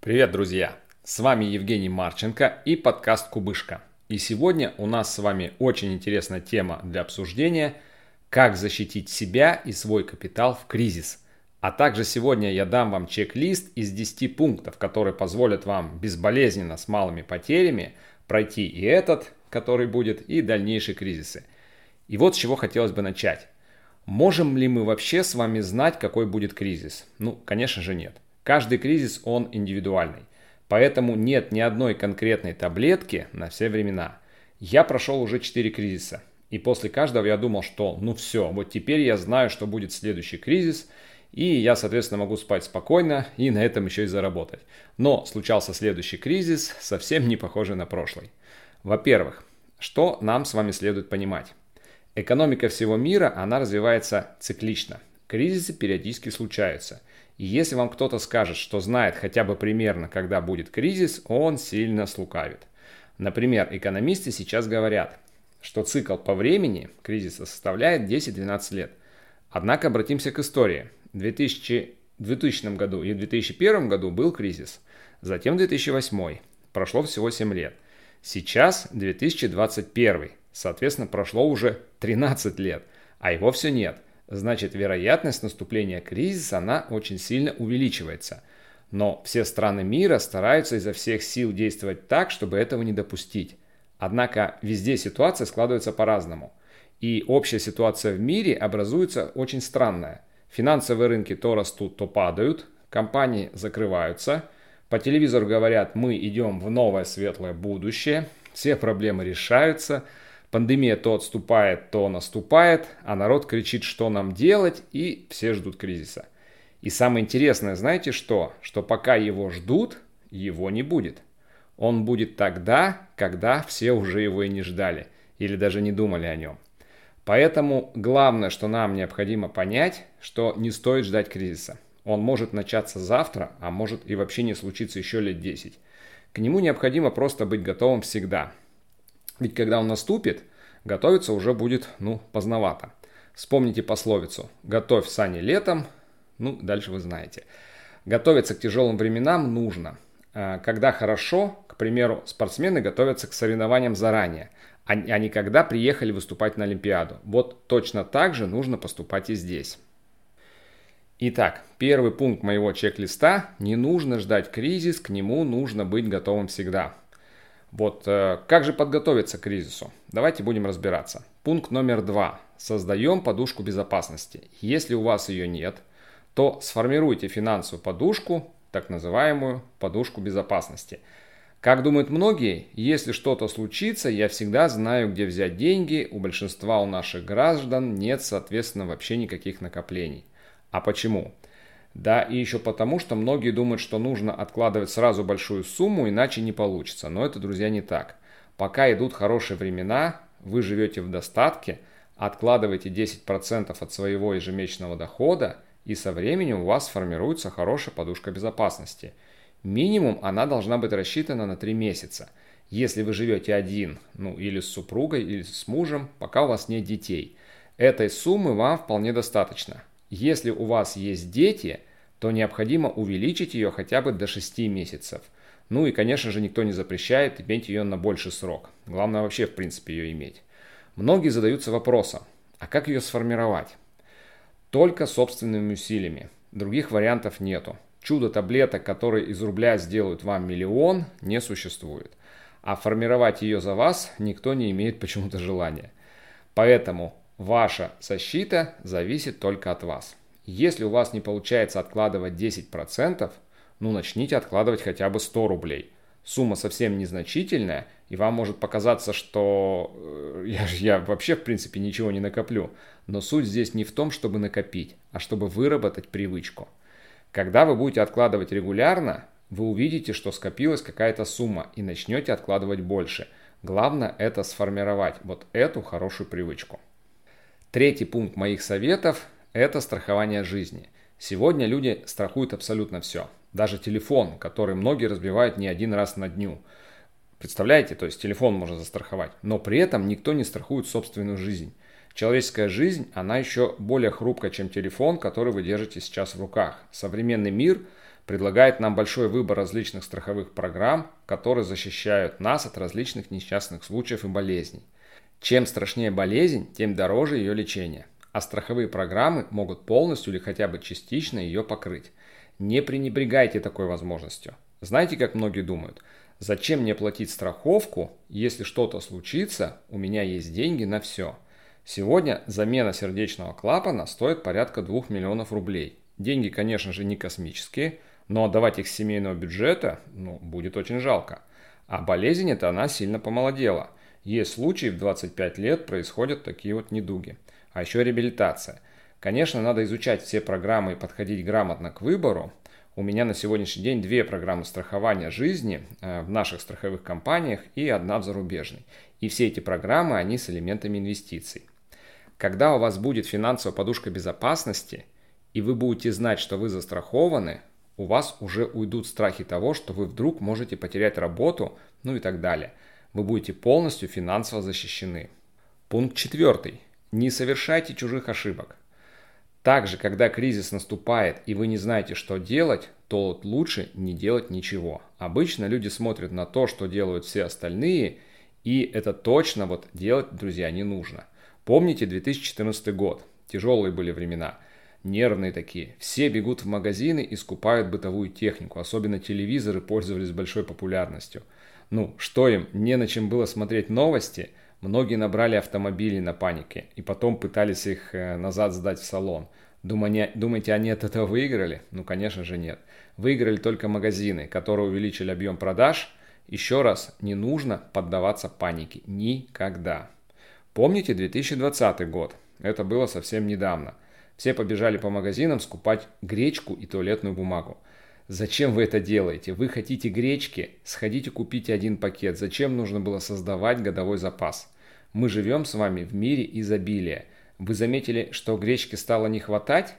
Привет, друзья! С вами Евгений Марченко и подкаст «Кубышка». И сегодня у нас с вами очень интересная тема для обсуждения – как защитить себя и свой капитал в кризис. А также сегодня я дам вам чек-лист из 10 пунктов, которые позволят вам безболезненно с малыми потерями пройти и этот, который будет, и дальнейшие кризисы. И вот с чего хотелось бы начать. Можем ли мы вообще с вами знать, какой будет кризис? Ну, конечно же нет. Каждый кризис, он индивидуальный. Поэтому нет ни одной конкретной таблетки на все времена. Я прошел уже 4 кризиса. И после каждого я думал, что ну все, вот теперь я знаю, что будет следующий кризис, и я, соответственно, могу спать спокойно и на этом еще и заработать. Но случался следующий кризис, совсем не похожий на прошлый. Во-первых, что нам с вами следует понимать? Экономика всего мира, она развивается циклично. Кризисы периодически случаются. И если вам кто-то скажет, что знает хотя бы примерно, когда будет кризис, он сильно слукавит. Например, экономисты сейчас говорят, что цикл по времени кризиса составляет 10-12 лет. Однако обратимся к истории. В 2000, 2000 году и в 2001 году был кризис. Затем 2008. Прошло всего 7 лет. Сейчас 2021. Соответственно, прошло уже 13 лет, а его все нет значит вероятность наступления кризиса, она очень сильно увеличивается. Но все страны мира стараются изо всех сил действовать так, чтобы этого не допустить. Однако везде ситуация складывается по-разному. И общая ситуация в мире образуется очень странная. Финансовые рынки то растут, то падают, компании закрываются, по телевизору говорят, мы идем в новое светлое будущее, все проблемы решаются – Пандемия то отступает, то наступает, а народ кричит, что нам делать, и все ждут кризиса. И самое интересное, знаете что? Что пока его ждут, его не будет. Он будет тогда, когда все уже его и не ждали, или даже не думали о нем. Поэтому главное, что нам необходимо понять, что не стоит ждать кризиса. Он может начаться завтра, а может и вообще не случиться еще лет 10. К нему необходимо просто быть готовым всегда – ведь когда он наступит, готовиться уже будет, ну, поздновато. Вспомните пословицу «Готовь сани летом», ну, дальше вы знаете. Готовиться к тяжелым временам нужно. А, когда хорошо, к примеру, спортсмены готовятся к соревнованиям заранее, а, а не когда приехали выступать на Олимпиаду. Вот точно так же нужно поступать и здесь. Итак, первый пункт моего чек-листа – не нужно ждать кризис, к нему нужно быть готовым всегда. Вот э, как же подготовиться к кризису? Давайте будем разбираться. Пункт номер два. Создаем подушку безопасности. Если у вас ее нет, то сформируйте финансовую подушку, так называемую подушку безопасности. Как думают многие, если что-то случится, я всегда знаю, где взять деньги. У большинства у наших граждан нет, соответственно, вообще никаких накоплений. А почему? Да, и еще потому, что многие думают, что нужно откладывать сразу большую сумму, иначе не получится. Но это, друзья, не так. Пока идут хорошие времена, вы живете в достатке, откладываете 10% от своего ежемесячного дохода, и со временем у вас формируется хорошая подушка безопасности. Минимум она должна быть рассчитана на 3 месяца. Если вы живете один, ну или с супругой, или с мужем, пока у вас нет детей. Этой суммы вам вполне достаточно. Если у вас есть дети – то необходимо увеличить ее хотя бы до 6 месяцев. Ну и, конечно же, никто не запрещает иметь ее на больший срок. Главное вообще, в принципе, ее иметь. Многие задаются вопросом, а как ее сформировать? Только собственными усилиями. Других вариантов нету. Чудо таблеток, которые из рубля сделают вам миллион, не существует. А формировать ее за вас никто не имеет почему-то желания. Поэтому ваша защита зависит только от вас. Если у вас не получается откладывать 10%, ну начните откладывать хотя бы 100 рублей. Сумма совсем незначительная, и вам может показаться, что э, я, я вообще в принципе ничего не накоплю. Но суть здесь не в том, чтобы накопить, а чтобы выработать привычку. Когда вы будете откладывать регулярно, вы увидите, что скопилась какая-то сумма и начнете откладывать больше. Главное это сформировать вот эту хорошую привычку. Третий пункт моих советов это страхование жизни. Сегодня люди страхуют абсолютно все. Даже телефон, который многие разбивают не один раз на дню. Представляете, то есть телефон можно застраховать, но при этом никто не страхует собственную жизнь. Человеческая жизнь, она еще более хрупкая, чем телефон, который вы держите сейчас в руках. Современный мир предлагает нам большой выбор различных страховых программ, которые защищают нас от различных несчастных случаев и болезней. Чем страшнее болезнь, тем дороже ее лечение, а страховые программы могут полностью или хотя бы частично ее покрыть. Не пренебрегайте такой возможностью. Знаете, как многие думают, зачем мне платить страховку, если что-то случится, у меня есть деньги на все. Сегодня замена сердечного клапана стоит порядка 2 миллионов рублей. Деньги, конечно же, не космические, но отдавать их с семейного бюджета ну, будет очень жалко. А болезнь эта она сильно помолодела. Есть случаи в 25 лет происходят такие вот недуги. А еще реабилитация. Конечно, надо изучать все программы и подходить грамотно к выбору. У меня на сегодняшний день две программы страхования жизни э, в наших страховых компаниях и одна в зарубежной. И все эти программы, они с элементами инвестиций. Когда у вас будет финансовая подушка безопасности, и вы будете знать, что вы застрахованы, у вас уже уйдут страхи того, что вы вдруг можете потерять работу, ну и так далее. Вы будете полностью финансово защищены. Пункт четвертый. Не совершайте чужих ошибок. Также, когда кризис наступает и вы не знаете, что делать, то лучше не делать ничего. Обычно люди смотрят на то, что делают все остальные, и это точно вот делать, друзья, не нужно. Помните 2014 год? Тяжелые были времена – нервные такие. Все бегут в магазины и скупают бытовую технику, особенно телевизоры пользовались большой популярностью. Ну, что им, не на чем было смотреть новости? Многие набрали автомобили на панике и потом пытались их э, назад сдать в салон. Думаете, они от этого выиграли? Ну, конечно же нет. Выиграли только магазины, которые увеличили объем продаж. Еще раз, не нужно поддаваться панике. Никогда. Помните 2020 год? Это было совсем недавно – все побежали по магазинам скупать гречку и туалетную бумагу. Зачем вы это делаете? Вы хотите гречки? Сходите купите один пакет. Зачем нужно было создавать годовой запас? Мы живем с вами в мире изобилия. Вы заметили, что гречки стало не хватать?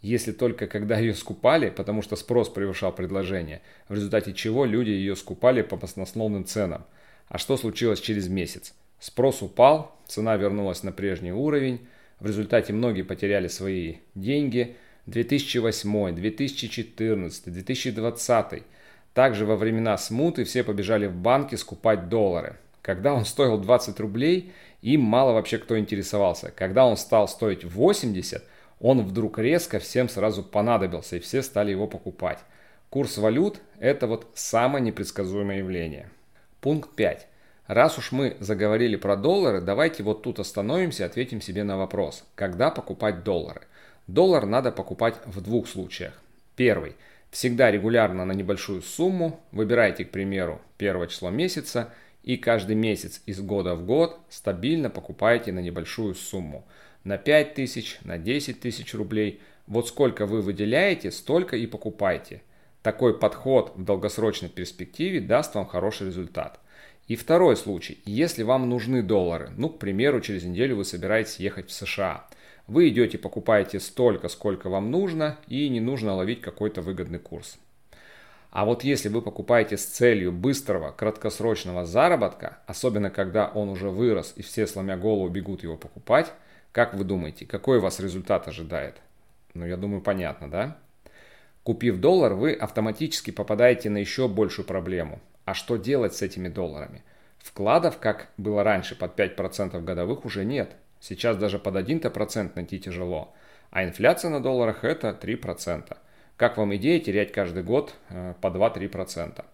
Если только когда ее скупали, потому что спрос превышал предложение, в результате чего люди ее скупали по баснословным ценам. А что случилось через месяц? Спрос упал, цена вернулась на прежний уровень, в результате многие потеряли свои деньги. 2008, 2014, 2020. Также во времена смуты все побежали в банки скупать доллары. Когда он стоил 20 рублей, им мало вообще кто интересовался. Когда он стал стоить 80, он вдруг резко всем сразу понадобился, и все стали его покупать. Курс валют – это вот самое непредсказуемое явление. Пункт 5. Раз уж мы заговорили про доллары, давайте вот тут остановимся и ответим себе на вопрос, когда покупать доллары. Доллар надо покупать в двух случаях. Первый. Всегда регулярно на небольшую сумму. Выбирайте, к примеру, первое число месяца и каждый месяц из года в год стабильно покупайте на небольшую сумму. На 5 тысяч, на 10 тысяч рублей. Вот сколько вы выделяете, столько и покупайте. Такой подход в долгосрочной перспективе даст вам хороший результат. И второй случай. Если вам нужны доллары, ну, к примеру, через неделю вы собираетесь ехать в США. Вы идете, покупаете столько, сколько вам нужно, и не нужно ловить какой-то выгодный курс. А вот если вы покупаете с целью быстрого, краткосрочного заработка, особенно когда он уже вырос и все сломя голову бегут его покупать, как вы думаете, какой вас результат ожидает? Ну, я думаю, понятно, да? Купив доллар, вы автоматически попадаете на еще большую проблему. А что делать с этими долларами? Вкладов, как было раньше, под 5% годовых уже нет. Сейчас даже под 1% найти тяжело. А инфляция на долларах это 3%. Как вам идея терять каждый год э, по 2-3%?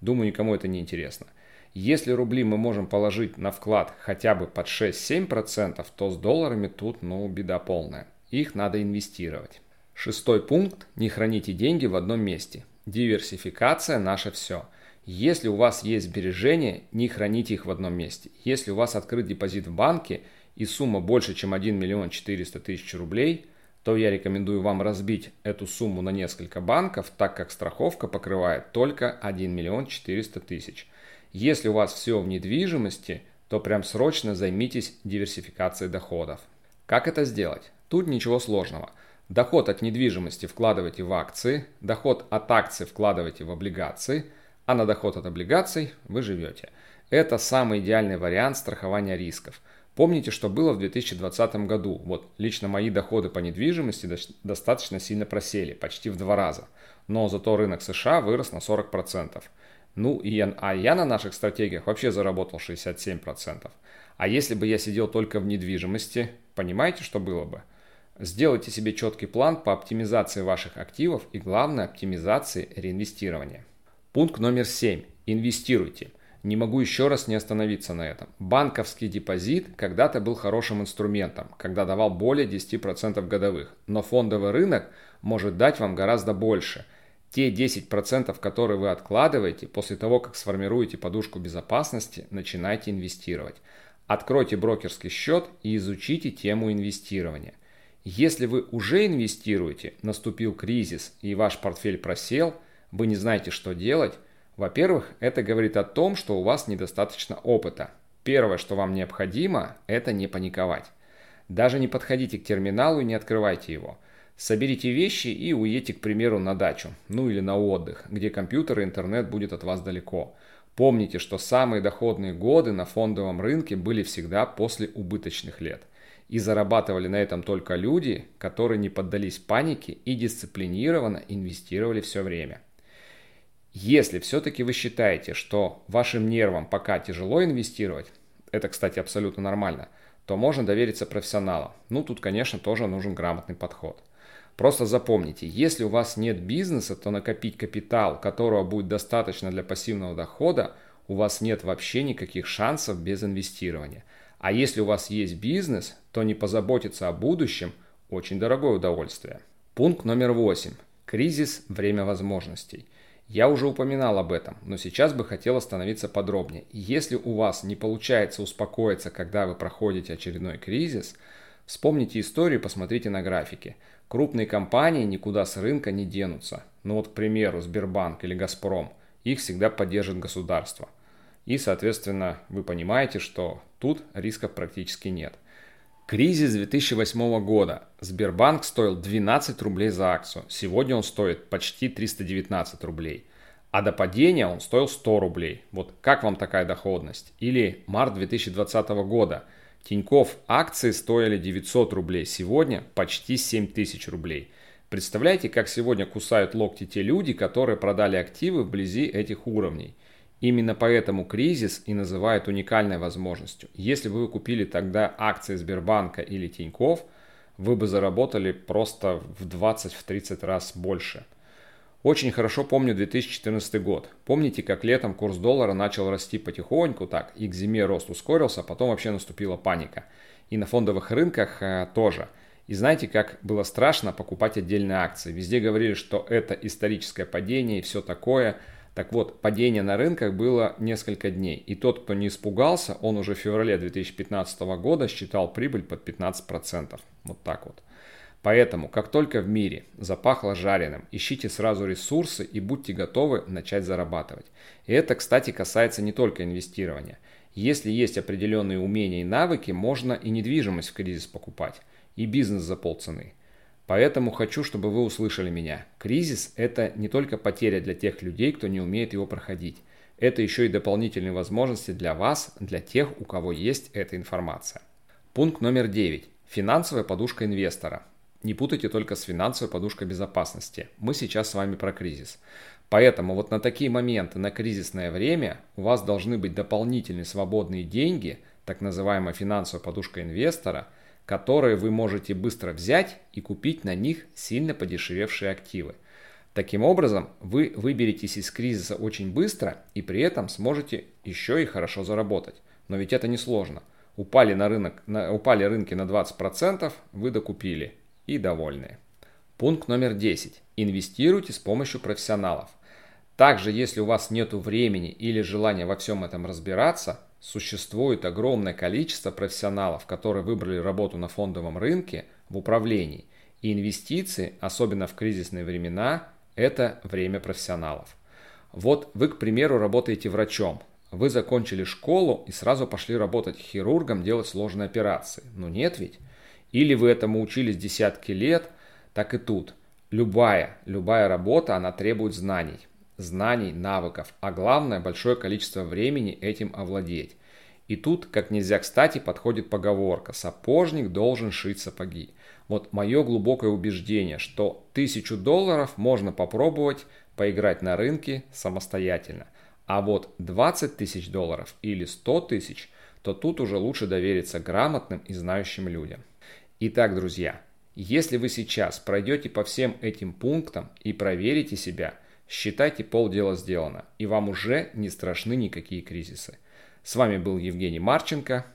Думаю, никому это не интересно. Если рубли мы можем положить на вклад хотя бы под 6-7%, то с долларами тут, ну, беда полная. Их надо инвестировать. Шестой пункт. Не храните деньги в одном месте. Диверсификация – наше все – если у вас есть сбережения, не храните их в одном месте. Если у вас открыт депозит в банке и сумма больше, чем 1 миллион 400 тысяч рублей, то я рекомендую вам разбить эту сумму на несколько банков, так как страховка покрывает только 1 миллион 400 тысяч. Если у вас все в недвижимости, то прям срочно займитесь диверсификацией доходов. Как это сделать? Тут ничего сложного. Доход от недвижимости вкладывайте в акции, доход от акций вкладывайте в облигации – а на доход от облигаций вы живете. Это самый идеальный вариант страхования рисков. Помните, что было в 2020 году? Вот лично мои доходы по недвижимости достаточно сильно просели, почти в два раза. но зато рынок США вырос на 40%. Ну, и, а я на наших стратегиях вообще заработал 67%. А если бы я сидел только в недвижимости, понимаете, что было бы? Сделайте себе четкий план по оптимизации ваших активов и, главное, оптимизации реинвестирования. Пункт номер 7. Инвестируйте. Не могу еще раз не остановиться на этом. Банковский депозит когда-то был хорошим инструментом, когда давал более 10% годовых, но фондовый рынок может дать вам гораздо больше. Те 10%, которые вы откладываете, после того, как сформируете подушку безопасности, начинайте инвестировать. Откройте брокерский счет и изучите тему инвестирования. Если вы уже инвестируете, наступил кризис и ваш портфель просел, вы не знаете, что делать, во-первых, это говорит о том, что у вас недостаточно опыта. Первое, что вам необходимо, это не паниковать. Даже не подходите к терминалу и не открывайте его. Соберите вещи и уедьте, к примеру, на дачу, ну или на отдых, где компьютер и интернет будет от вас далеко. Помните, что самые доходные годы на фондовом рынке были всегда после убыточных лет. И зарабатывали на этом только люди, которые не поддались панике и дисциплинированно инвестировали все время. Если все-таки вы считаете, что вашим нервам пока тяжело инвестировать, это, кстати, абсолютно нормально, то можно довериться профессионалам. Ну, тут, конечно, тоже нужен грамотный подход. Просто запомните, если у вас нет бизнеса, то накопить капитал, которого будет достаточно для пассивного дохода, у вас нет вообще никаких шансов без инвестирования. А если у вас есть бизнес, то не позаботиться о будущем – очень дорогое удовольствие. Пункт номер восемь. Кризис – время возможностей. Я уже упоминал об этом, но сейчас бы хотел остановиться подробнее. Если у вас не получается успокоиться, когда вы проходите очередной кризис, вспомните историю и посмотрите на графики – Крупные компании никуда с рынка не денутся. Ну вот, к примеру, Сбербанк или Газпром. Их всегда поддержит государство. И, соответственно, вы понимаете, что тут рисков практически нет. Кризис 2008 года. Сбербанк стоил 12 рублей за акцию. Сегодня он стоит почти 319 рублей. А до падения он стоил 100 рублей. Вот как вам такая доходность? Или март 2020 года – Тиньков акции стоили 900 рублей, сегодня почти 7000 рублей. Представляете, как сегодня кусают локти те люди, которые продали активы вблизи этих уровней. Именно поэтому кризис и называют уникальной возможностью. Если бы вы купили тогда акции Сбербанка или Тиньков, вы бы заработали просто в 20-30 раз больше – очень хорошо помню 2014 год. Помните, как летом курс доллара начал расти потихоньку так, и к зиме рост ускорился, а потом вообще наступила паника. И на фондовых рынках э, тоже. И знаете, как было страшно покупать отдельные акции. Везде говорили, что это историческое падение и все такое. Так вот, падение на рынках было несколько дней. И тот, кто не испугался, он уже в феврале 2015 года считал прибыль под 15%. Вот так вот. Поэтому, как только в мире запахло жареным, ищите сразу ресурсы и будьте готовы начать зарабатывать. И это, кстати, касается не только инвестирования. Если есть определенные умения и навыки, можно и недвижимость в кризис покупать, и бизнес за полцены. Поэтому хочу, чтобы вы услышали меня. Кризис – это не только потеря для тех людей, кто не умеет его проходить. Это еще и дополнительные возможности для вас, для тех, у кого есть эта информация. Пункт номер 9. Финансовая подушка инвестора. Не путайте только с финансовой подушкой безопасности. Мы сейчас с вами про кризис. Поэтому вот на такие моменты, на кризисное время у вас должны быть дополнительные свободные деньги, так называемая финансовая подушка инвестора, которые вы можете быстро взять и купить на них сильно подешевевшие активы. Таким образом, вы выберетесь из кризиса очень быстро и при этом сможете еще и хорошо заработать. Но ведь это не сложно. Упали, на рынок, на, упали рынки на 20%, вы докупили и довольны. Пункт номер 10. Инвестируйте с помощью профессионалов. Также, если у вас нет времени или желания во всем этом разбираться, существует огромное количество профессионалов, которые выбрали работу на фондовом рынке в управлении. И инвестиции, особенно в кризисные времена, это время профессионалов. Вот вы, к примеру, работаете врачом. Вы закончили школу и сразу пошли работать хирургом, делать сложные операции. Ну нет ведь? Или вы этому учились десятки лет, так и тут. Любая, любая работа, она требует знаний. Знаний, навыков, а главное, большое количество времени этим овладеть. И тут, как нельзя кстати, подходит поговорка «сапожник должен шить сапоги». Вот мое глубокое убеждение, что тысячу долларов можно попробовать поиграть на рынке самостоятельно. А вот 20 тысяч долларов или 100 тысяч, то тут уже лучше довериться грамотным и знающим людям. Итак, друзья, если вы сейчас пройдете по всем этим пунктам и проверите себя, считайте полдела сделано, и вам уже не страшны никакие кризисы. С вами был Евгений Марченко.